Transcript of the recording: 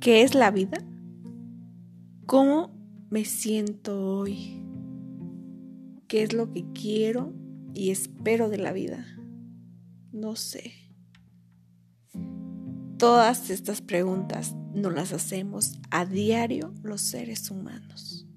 ¿Qué es la vida? ¿Cómo me siento hoy? ¿Qué es lo que quiero y espero de la vida? No sé. Todas estas preguntas nos las hacemos a diario los seres humanos.